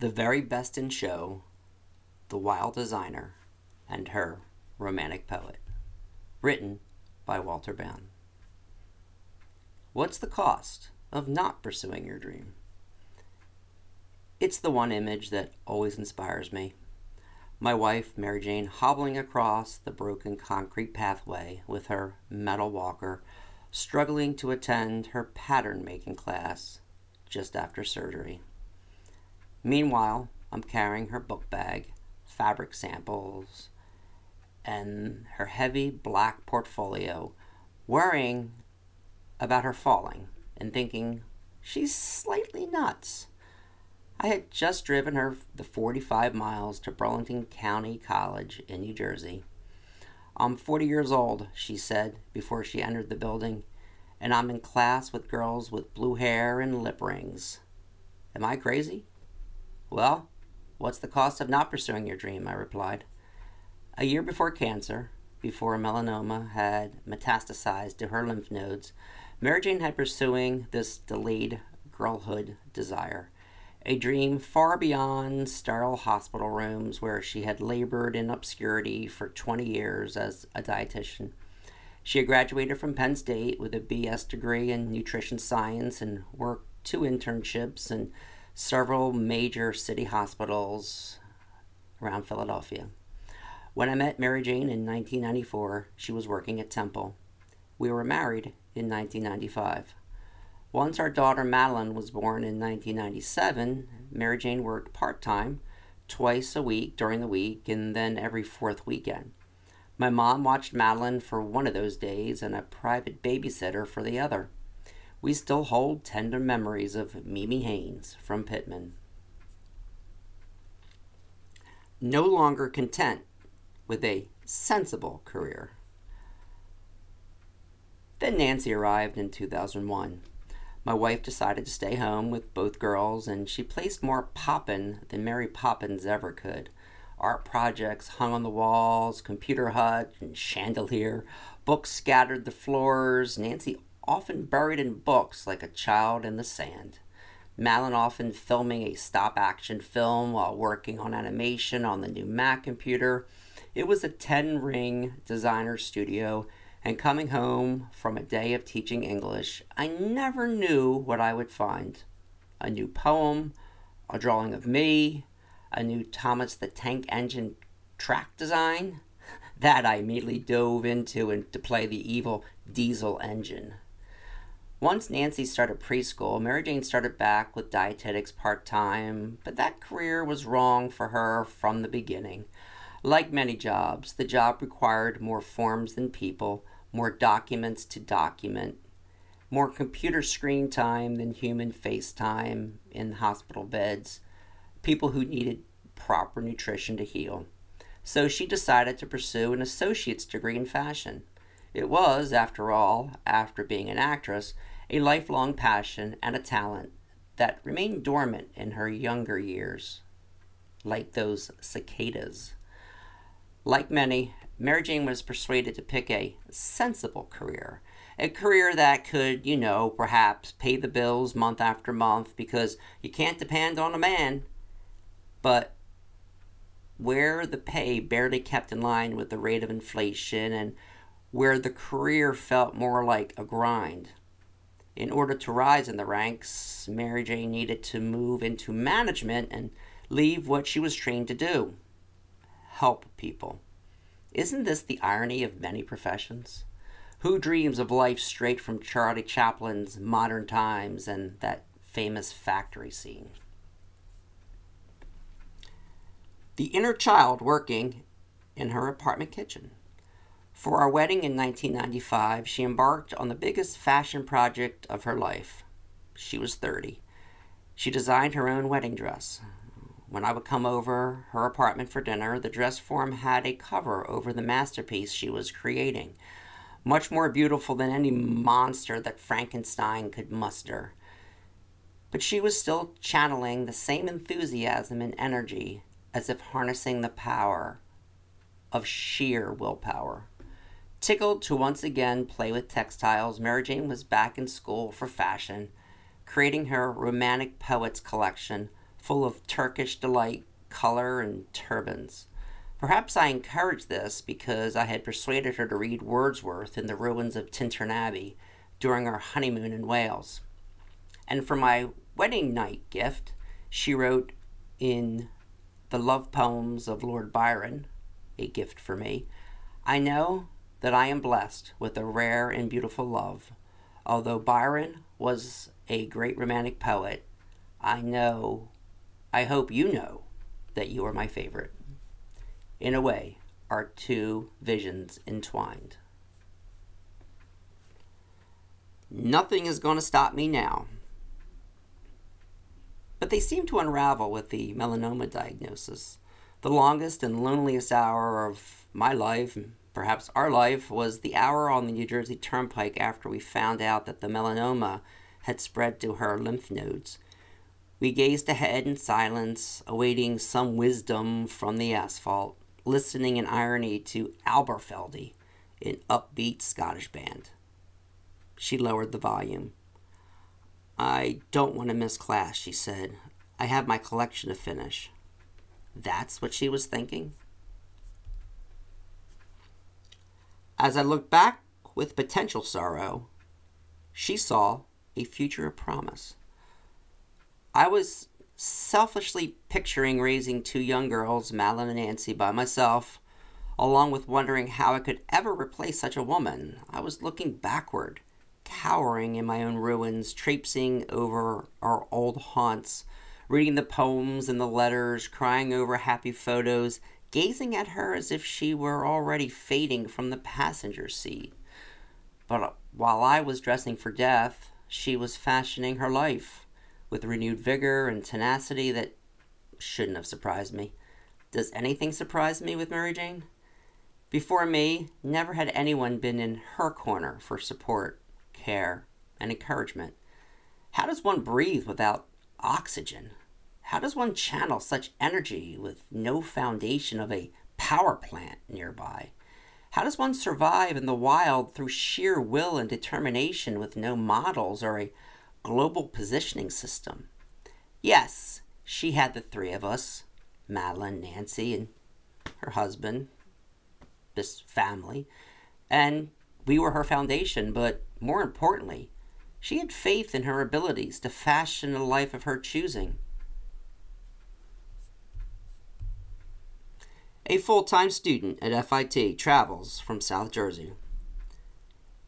The Very Best in Show, The Wild Designer, and Her Romantic Poet. Written by Walter Bound. What's the cost of not pursuing your dream? It's the one image that always inspires me. My wife, Mary Jane, hobbling across the broken concrete pathway with her metal walker, struggling to attend her pattern making class just after surgery. Meanwhile, I'm carrying her book bag, fabric samples, and her heavy black portfolio, worrying about her falling and thinking she's slightly nuts. I had just driven her the 45 miles to Burlington County College in New Jersey. I'm 40 years old, she said before she entered the building, and I'm in class with girls with blue hair and lip rings. Am I crazy? Well, what's the cost of not pursuing your dream? I replied. A year before cancer, before melanoma had metastasized to her lymph nodes, Mary Jane had pursuing this delayed girlhood desire, a dream far beyond sterile hospital rooms where she had labored in obscurity for 20 years as a dietitian. She had graduated from Penn State with a BS degree in nutrition science and worked two internships in several major city hospitals around Philadelphia. When I met Mary Jane in 1994, she was working at Temple. We were married in 1995. Once our daughter Madeline was born in 1997, Mary Jane worked part time, twice a week during the week, and then every fourth weekend. My mom watched Madeline for one of those days and a private babysitter for the other. We still hold tender memories of Mimi Haynes from Pitman. No longer content with a sensible career. Then Nancy arrived in 2001. My wife decided to stay home with both girls, and she placed more poppin' than Mary Poppins ever could. Art projects hung on the walls, computer hut and chandelier, books scattered the floors. Nancy often buried in books like a child in the sand. Madeline often filming a stop action film while working on animation on the new Mac computer. It was a 10 ring designer studio and coming home from a day of teaching English, I never knew what I would find. A new poem, a drawing of me, a new Thomas the Tank Engine track design. That I immediately dove into and to play the evil diesel engine. Once Nancy started preschool, Mary Jane started back with dietetics part time, but that career was wrong for her from the beginning. Like many jobs, the job required more forms than people, more documents to document, more computer screen time than human face time in hospital beds, people who needed proper nutrition to heal. So she decided to pursue an associate's degree in fashion. It was, after all, after being an actress, a lifelong passion and a talent that remained dormant in her younger years, like those cicadas. Like many, Mary Jane was persuaded to pick a sensible career. A career that could, you know, perhaps pay the bills month after month because you can't depend on a man. But where the pay barely kept in line with the rate of inflation and where the career felt more like a grind. In order to rise in the ranks, Mary Jane needed to move into management and leave what she was trained to do help people. Isn't this the irony of many professions? Who dreams of life straight from Charlie Chaplin's Modern Times and that famous factory scene? The inner child working in her apartment kitchen. For our wedding in 1995, she embarked on the biggest fashion project of her life. She was 30. She designed her own wedding dress, when I would come over her apartment for dinner, the dress form had a cover over the masterpiece she was creating, much more beautiful than any monster that Frankenstein could muster. But she was still channeling the same enthusiasm and energy as if harnessing the power of sheer willpower. Tickled to once again play with textiles, Mary Jane was back in school for fashion, creating her Romantic Poets collection full of Turkish delight, color, and turbans. Perhaps I encouraged this because I had persuaded her to read Wordsworth in the ruins of Tintern Abbey during our honeymoon in Wales. And for my wedding night gift, she wrote in the love poems of Lord Byron, a gift for me, I know that I am blessed with a rare and beautiful love. Although Byron was a great romantic poet, I know, I hope you know, that you are my favorite. In a way, our two visions entwined. Nothing is going to stop me now. But they seem to unravel with the melanoma diagnosis. The longest and loneliest hour of my life, perhaps our life, was the hour on the New Jersey Turnpike after we found out that the melanoma had spread to her lymph nodes. We gazed ahead in silence, awaiting some wisdom from the asphalt, listening in irony to Aberfeldy, an upbeat Scottish band. She lowered the volume. I don't want to miss class, she said. I have my collection to finish. That's what she was thinking? As I looked back with potential sorrow, she saw a future of promise. I was selfishly picturing raising two young girls, Madeline and Nancy, by myself, along with wondering how I could ever replace such a woman. I was looking backward, cowering in my own ruins, traipsing over our old haunts, reading the poems and the letters, crying over happy photos, gazing at her as if she were already fading from the passenger seat. But while I was dressing for death, she was fashioning her life with renewed vigor and tenacity that shouldn't have surprised me. Does anything surprise me with Mary Jane? Before me, never had anyone been in her corner for support, care, and encouragement. How does one breathe without oxygen? How does one channel such energy with no foundation of a power plant nearby? How does one survive in the wild through sheer will and determination with no models or a global positioning system. Yes, she had the three of us Madeline, Nancy, and her husband, this family, and we were her foundation, but more importantly, she had faith in her abilities to fashion a life of her choosing. A full time student at FIT travels from South Jersey.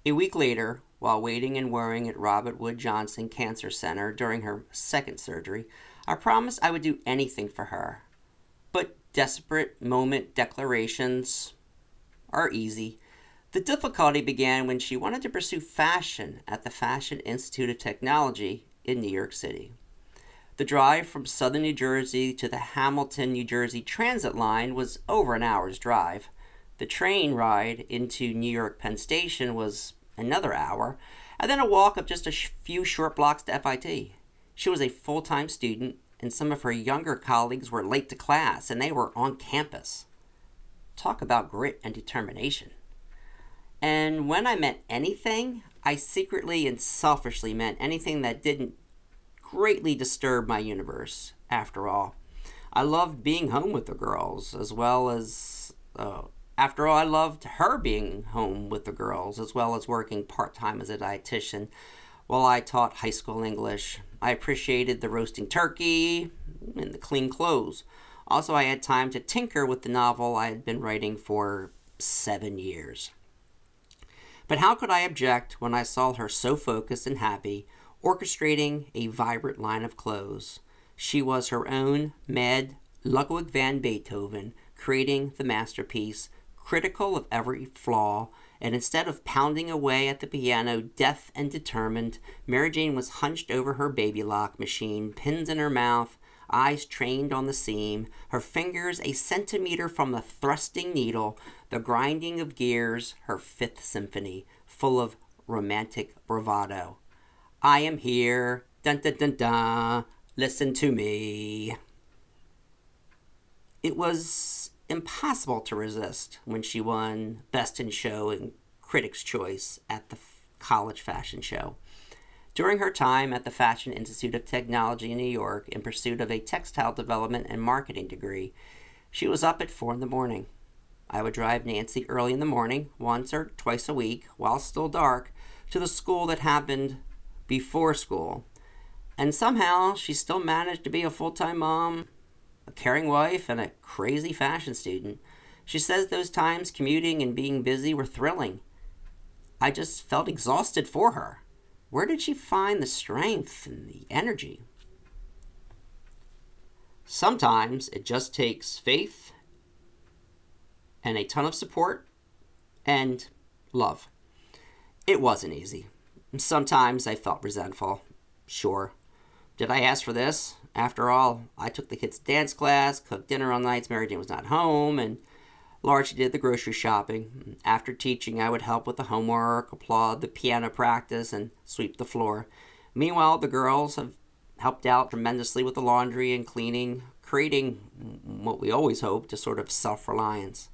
A week later, while waiting and worrying at Robert Wood Johnson Cancer Center during her second surgery, I promised I would do anything for her. But desperate moment declarations are easy. The difficulty began when she wanted to pursue fashion at the Fashion Institute of Technology in New York City. The drive from southern New Jersey to the Hamilton, New Jersey transit line was over an hour's drive. The train ride into New York Penn Station was another hour, and then a walk of just a sh- few short blocks to FIT. She was a full time student, and some of her younger colleagues were late to class and they were on campus. Talk about grit and determination. And when I meant anything, I secretly and selfishly meant anything that didn't greatly disturb my universe, after all. I loved being home with the girls, as well as uh, after all, I loved her being home with the girls as well as working part time as a dietitian while I taught high school English. I appreciated the roasting turkey and the clean clothes. Also, I had time to tinker with the novel I had been writing for seven years. But how could I object when I saw her so focused and happy, orchestrating a vibrant line of clothes? She was her own Mad Ludwig van Beethoven, creating the masterpiece critical of every flaw, and instead of pounding away at the piano, deaf and determined, Mary Jane was hunched over her baby lock machine, pins in her mouth, eyes trained on the seam, her fingers a centimeter from the thrusting needle, the grinding of gears, her fifth symphony, full of romantic bravado. I am here, dun dun dun dun, listen to me. It was impossible to resist when she won Best in Show and Critics' Choice at the college fashion show. During her time at the Fashion Institute of Technology in New York in pursuit of a textile development and marketing degree, she was up at four in the morning. I would drive Nancy early in the morning, once or twice a week, while still dark, to the school that happened before school. And somehow she still managed to be a full time mom, a caring wife, and a crazy fashion student. She says those times commuting and being busy were thrilling. I just felt exhausted for her. Where did she find the strength and the energy? Sometimes it just takes faith and a ton of support and love. It wasn't easy. Sometimes I felt resentful. Sure. Did I ask for this? After all, I took the kids' dance class, cooked dinner on nights Mary Jane was not home, and largely did the grocery shopping. After teaching, I would help with the homework, applaud the piano practice, and sweep the floor. Meanwhile, the girls have helped out tremendously with the laundry and cleaning, creating what we always hoped a sort of self reliance.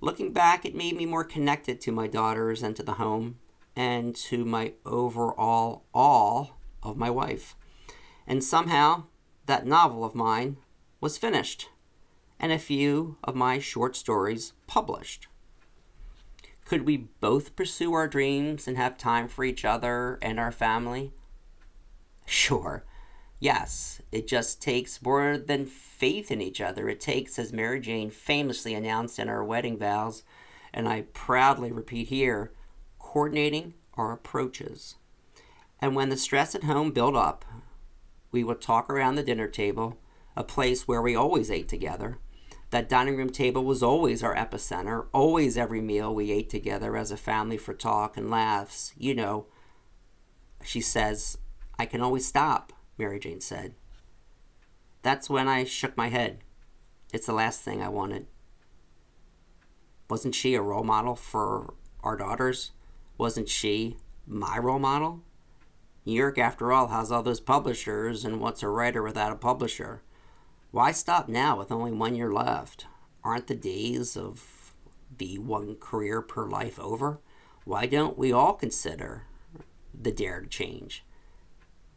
Looking back, it made me more connected to my daughters and to the home, and to my overall awe of my wife. And somehow, that novel of mine was finished and a few of my short stories published. Could we both pursue our dreams and have time for each other and our family? Sure. Yes, it just takes more than faith in each other. It takes, as Mary Jane famously announced in our wedding vows, and I proudly repeat here, coordinating our approaches. And when the stress at home built up, we would talk around the dinner table, a place where we always ate together, that dining room table was always our epicenter. Always every meal we ate together as a family for talk and laughs. You know, she says, I can always stop, Mary Jane said. That's when I shook my head. It's the last thing I wanted. Wasn't she a role model for our daughters? Wasn't she my role model? New York, after all, has all those publishers, and what's a writer without a publisher? Why stop now with only one year left? Aren't the days of the one career per life over? Why don't we all consider the dare to change?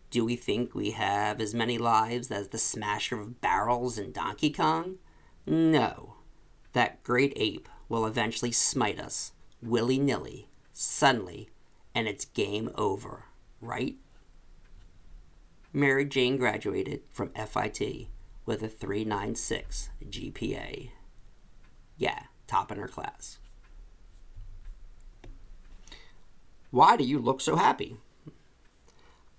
Do we think we have as many lives as the smasher of barrels in Donkey Kong? No. That great ape will eventually smite us, willy nilly, suddenly, and it's game over, right? Mary Jane graduated from FIT with a 396 GPA. Yeah, top in her class. Why do you look so happy?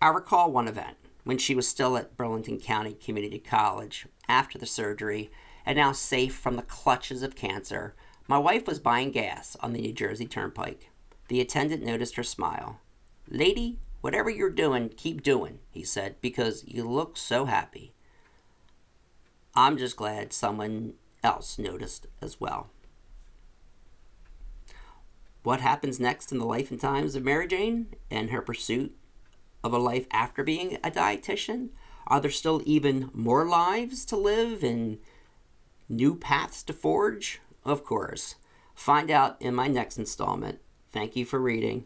I recall one event when she was still at Burlington County Community College after the surgery and now safe from the clutches of cancer. My wife was buying gas on the New Jersey Turnpike. The attendant noticed her smile. Lady, whatever you're doing, keep doing, he said, because you look so happy. I'm just glad someone else noticed as well. What happens next in the life and times of Mary Jane and her pursuit of a life after being a dietitian? Are there still even more lives to live and new paths to forge? Of course. Find out in my next installment. Thank you for reading.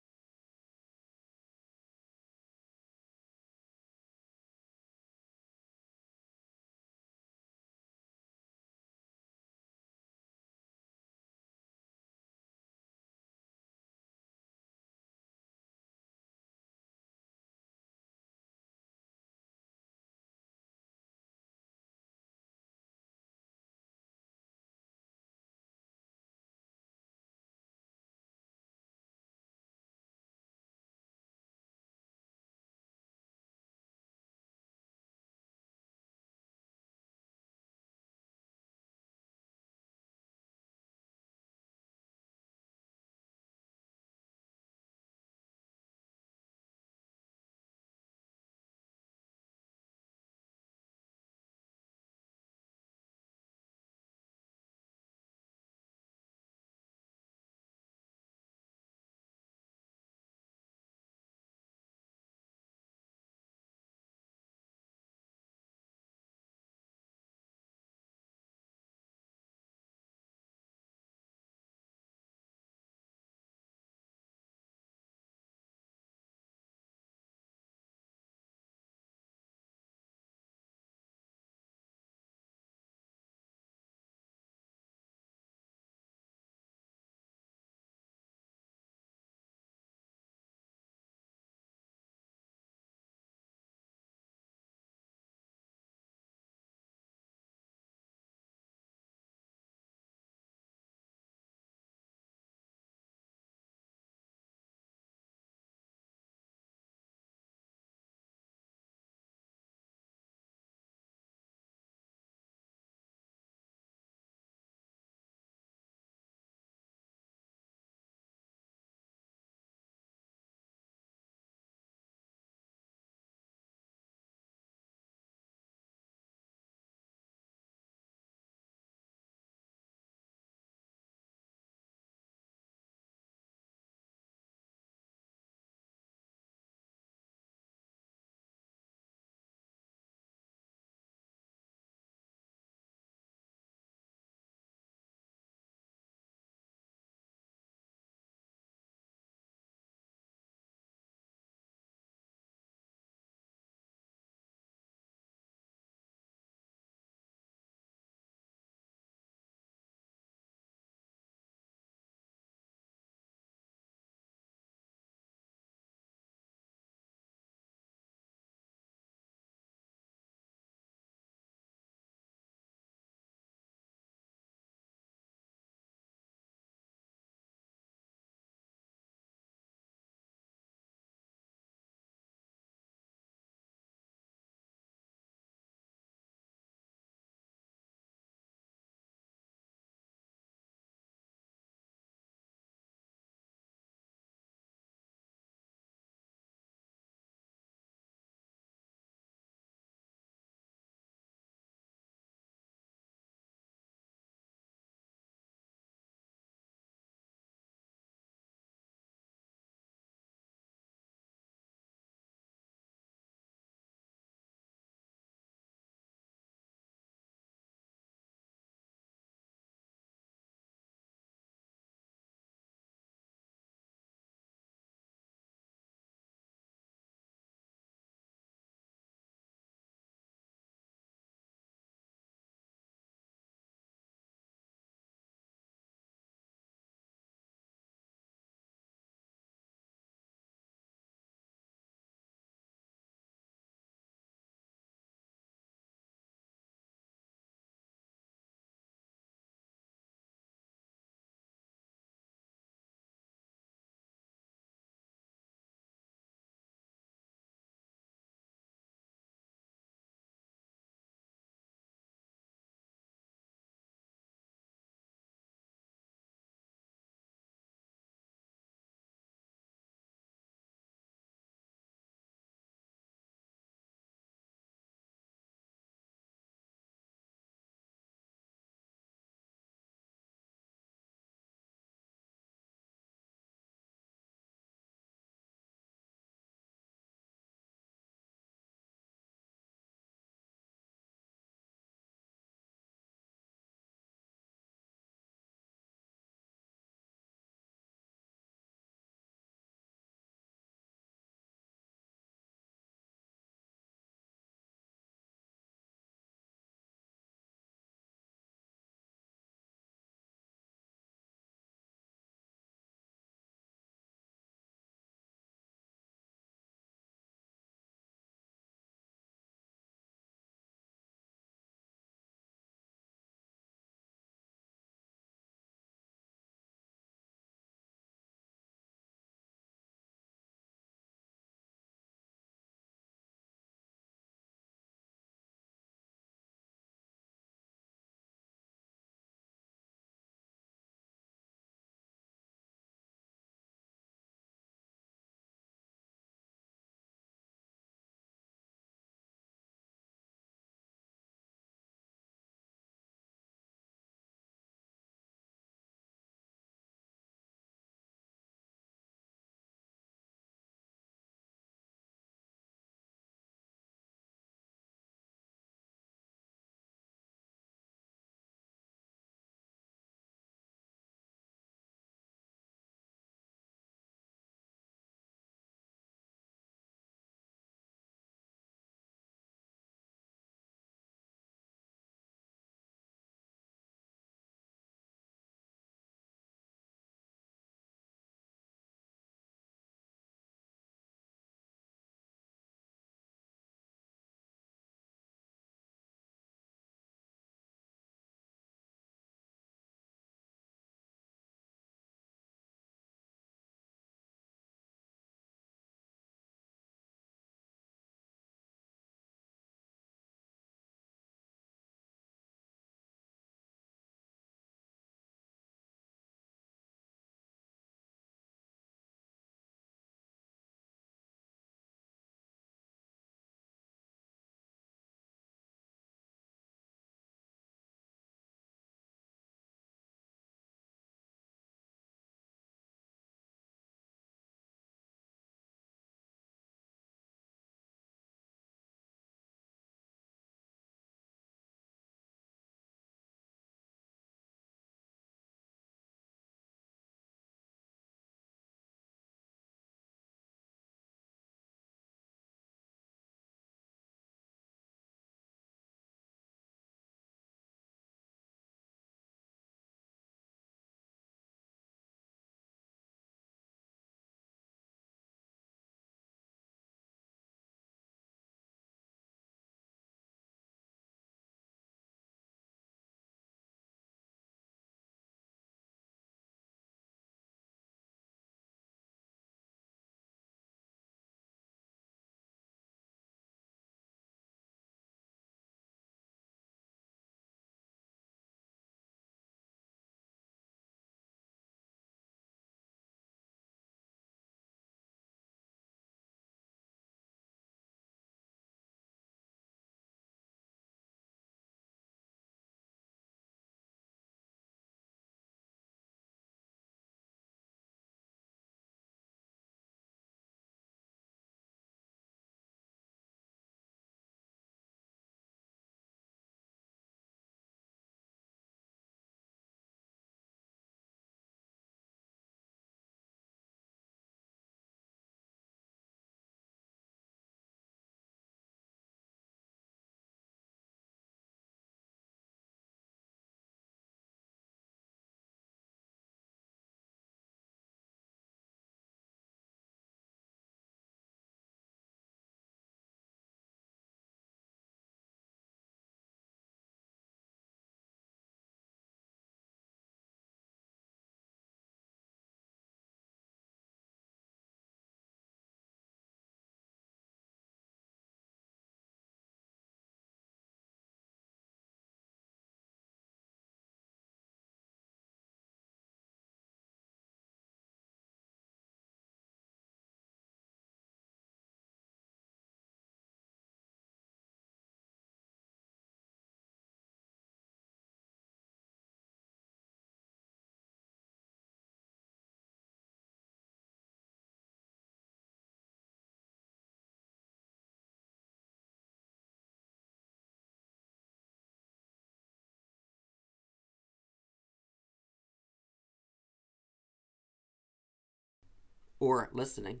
Or listening.